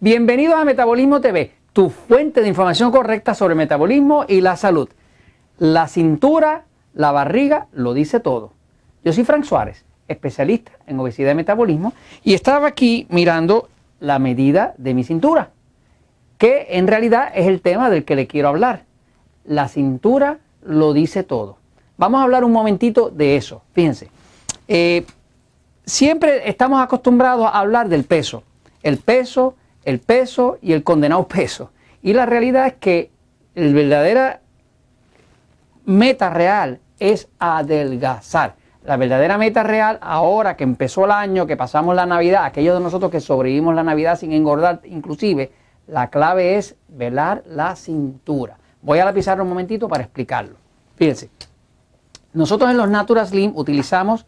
Bienvenidos a Metabolismo TV, tu fuente de información correcta sobre metabolismo y la salud. La cintura, la barriga, lo dice todo. Yo soy Frank Suárez, especialista en obesidad y metabolismo, y estaba aquí mirando la medida de mi cintura, que en realidad es el tema del que le quiero hablar. La cintura lo dice todo. Vamos a hablar un momentito de eso. Fíjense, eh, siempre estamos acostumbrados a hablar del peso. El peso, el peso y el condenado peso. Y la realidad es que la verdadera meta real es adelgazar. La verdadera meta real, ahora que empezó el año, que pasamos la Navidad, aquellos de nosotros que sobrevivimos la Navidad sin engordar, inclusive, la clave es velar la cintura. Voy a la pizarra un momentito para explicarlo. Fíjense, nosotros en los Natural Slim utilizamos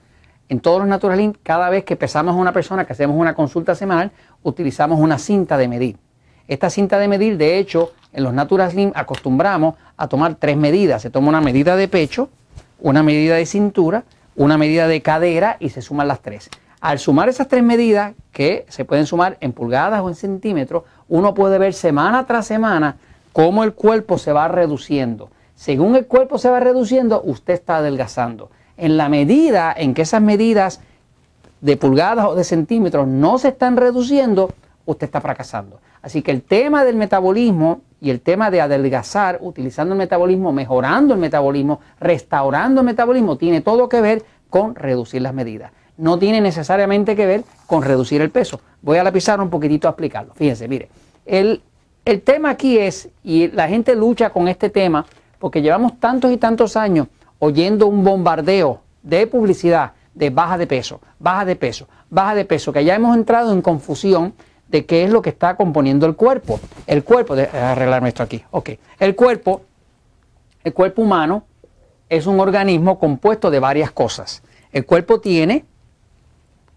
en todos los Natural cada vez que pesamos a una persona, que hacemos una consulta semanal, utilizamos una cinta de medir. Esta cinta de medir, de hecho, en los Natural Slim acostumbramos a tomar tres medidas. Se toma una medida de pecho, una medida de cintura, una medida de cadera y se suman las tres. Al sumar esas tres medidas, que se pueden sumar en pulgadas o en centímetros, uno puede ver semana tras semana cómo el cuerpo se va reduciendo. Según el cuerpo se va reduciendo, usted está adelgazando en la medida en que esas medidas de pulgadas o de centímetros no se están reduciendo, usted está fracasando. Así que el tema del metabolismo y el tema de adelgazar, utilizando el metabolismo, mejorando el metabolismo, restaurando el metabolismo, tiene todo que ver con reducir las medidas. No tiene necesariamente que ver con reducir el peso. Voy a la pizarra un poquitito a explicarlo. Fíjense, mire, el, el tema aquí es, y la gente lucha con este tema, porque llevamos tantos y tantos años oyendo un bombardeo de publicidad de baja de peso, baja de peso, baja de peso, que ya hemos entrado en confusión de qué es lo que está componiendo el cuerpo. El cuerpo, de, arreglarme esto aquí, ok. El cuerpo, el cuerpo humano es un organismo compuesto de varias cosas. El cuerpo tiene,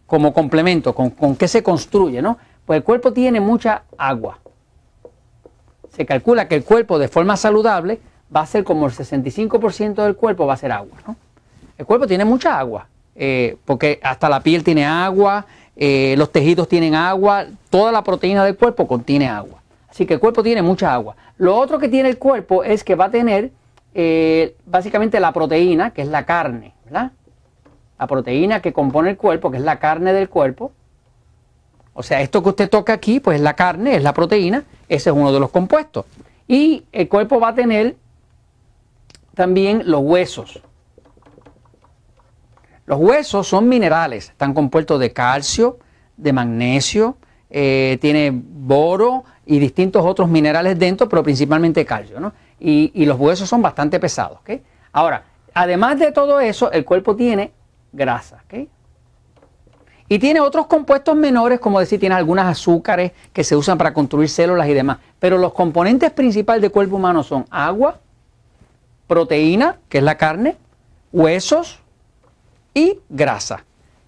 como complemento, con, con qué se construye, ¿no? Pues el cuerpo tiene mucha agua. Se calcula que el cuerpo de forma saludable va a ser como el 65% del cuerpo va a ser agua. ¿no? El cuerpo tiene mucha agua, eh, porque hasta la piel tiene agua, eh, los tejidos tienen agua, toda la proteína del cuerpo contiene agua. Así que el cuerpo tiene mucha agua. Lo otro que tiene el cuerpo es que va a tener eh, básicamente la proteína, que es la carne, ¿verdad? La proteína que compone el cuerpo, que es la carne del cuerpo. O sea, esto que usted toca aquí, pues es la carne, es la proteína, ese es uno de los compuestos. Y el cuerpo va a tener también los huesos. Los huesos son minerales, están compuestos de calcio, de magnesio, eh, tiene boro y distintos otros minerales dentro, pero principalmente calcio. ¿no? Y, los huesos son bastante pesados. Ahora, además de todo eso, el cuerpo tiene grasa. Y tiene otros compuestos menores, como decir, tiene algunas azúcares que se usan para construir células y demás. Pero los componentes principales del cuerpo humano son agua, proteína, que es la carne, huesos y grasa.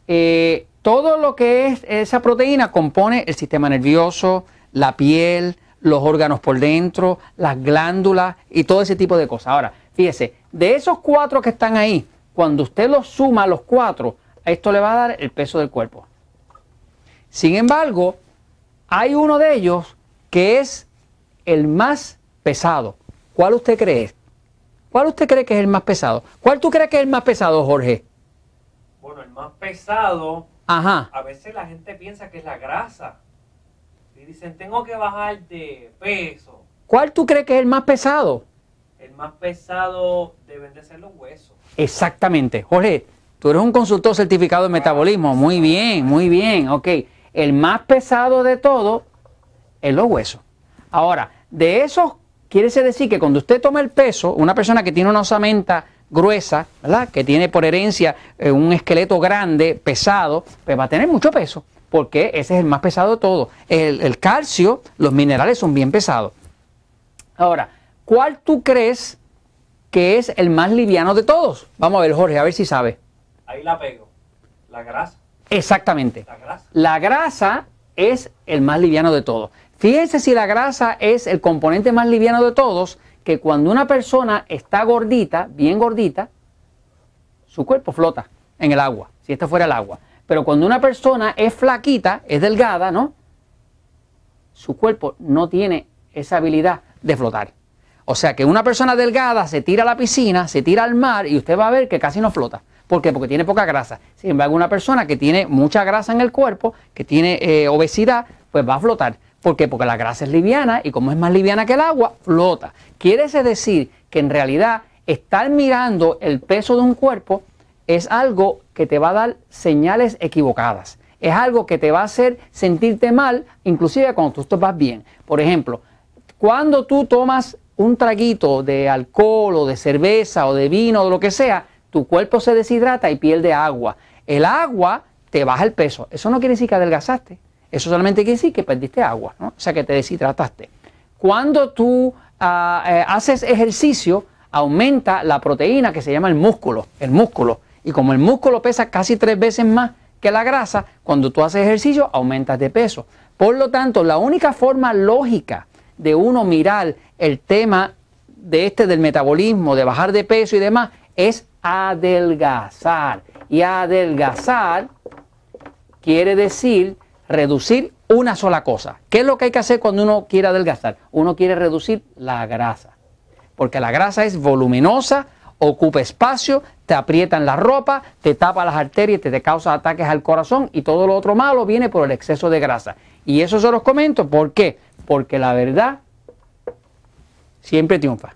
Eh, todo lo que es esa proteína compone el sistema nervioso, la piel, los órganos por dentro, las glándulas y todo ese tipo de cosas. Ahora, fíjese, de esos cuatro que están ahí, cuando usted los suma los cuatro, esto le va a dar el peso del cuerpo. Sin embargo, hay uno de ellos que es el más pesado. ¿Cuál usted cree? ¿Cuál usted cree que es el más pesado? ¿Cuál tú crees que es el más pesado, Jorge? Bueno, el más pesado. Ajá. A veces la gente piensa que es la grasa. Y dicen, tengo que bajar de peso. ¿Cuál tú crees que es el más pesado? El más pesado deben de ser los huesos. Exactamente. Jorge, tú eres un consultor certificado de metabolismo. Muy bien, muy bien. Ok. El más pesado de todo es los huesos. Ahora, de esos Quiere decir que cuando usted toma el peso, una persona que tiene una osamenta gruesa, ¿verdad? que tiene por herencia eh, un esqueleto grande, pesado, pues va a tener mucho peso, porque ese es el más pesado de todo. El, el calcio, los minerales son bien pesados. Ahora, ¿cuál tú crees que es el más liviano de todos? Vamos a ver, Jorge, a ver si sabe. Ahí la pego. La grasa. Exactamente. La grasa. La grasa es el más liviano de todos. Fíjense si la grasa es el componente más liviano de todos, que cuando una persona está gordita, bien gordita, su cuerpo flota en el agua, si esta fuera el agua. Pero cuando una persona es flaquita, es delgada, ¿no? su cuerpo no tiene esa habilidad de flotar. O sea que una persona delgada se tira a la piscina, se tira al mar y usted va a ver que casi no flota. ¿Por qué? Porque tiene poca grasa. Sin embargo, una persona que tiene mucha grasa en el cuerpo, que tiene eh, obesidad, pues va a flotar. ¿Por qué? Porque la grasa es liviana y como es más liviana que el agua, flota. Quiere decir que en realidad estar mirando el peso de un cuerpo es algo que te va a dar señales equivocadas. Es algo que te va a hacer sentirte mal, inclusive cuando tú vas bien. Por ejemplo, cuando tú tomas un traguito de alcohol o de cerveza o de vino o de lo que sea, tu cuerpo se deshidrata y pierde agua. El agua te baja el peso. Eso no quiere decir que adelgazaste. Eso solamente quiere decir que perdiste agua, ¿no? o sea que te deshidrataste. Cuando tú ah, eh, haces ejercicio, aumenta la proteína que se llama el músculo. El músculo. Y como el músculo pesa casi tres veces más que la grasa, cuando tú haces ejercicio aumentas de peso. Por lo tanto, la única forma lógica de uno mirar el tema de este del metabolismo, de bajar de peso y demás, es adelgazar. Y adelgazar quiere decir reducir una sola cosa. ¿Qué es lo que hay que hacer cuando uno quiere adelgazar? Uno quiere reducir la grasa. Porque la grasa es voluminosa, ocupa espacio, te aprietan la ropa, te tapa las arterias, te, te causa ataques al corazón y todo lo otro malo viene por el exceso de grasa. Y eso se los comento, ¿por qué? Porque la verdad siempre triunfa.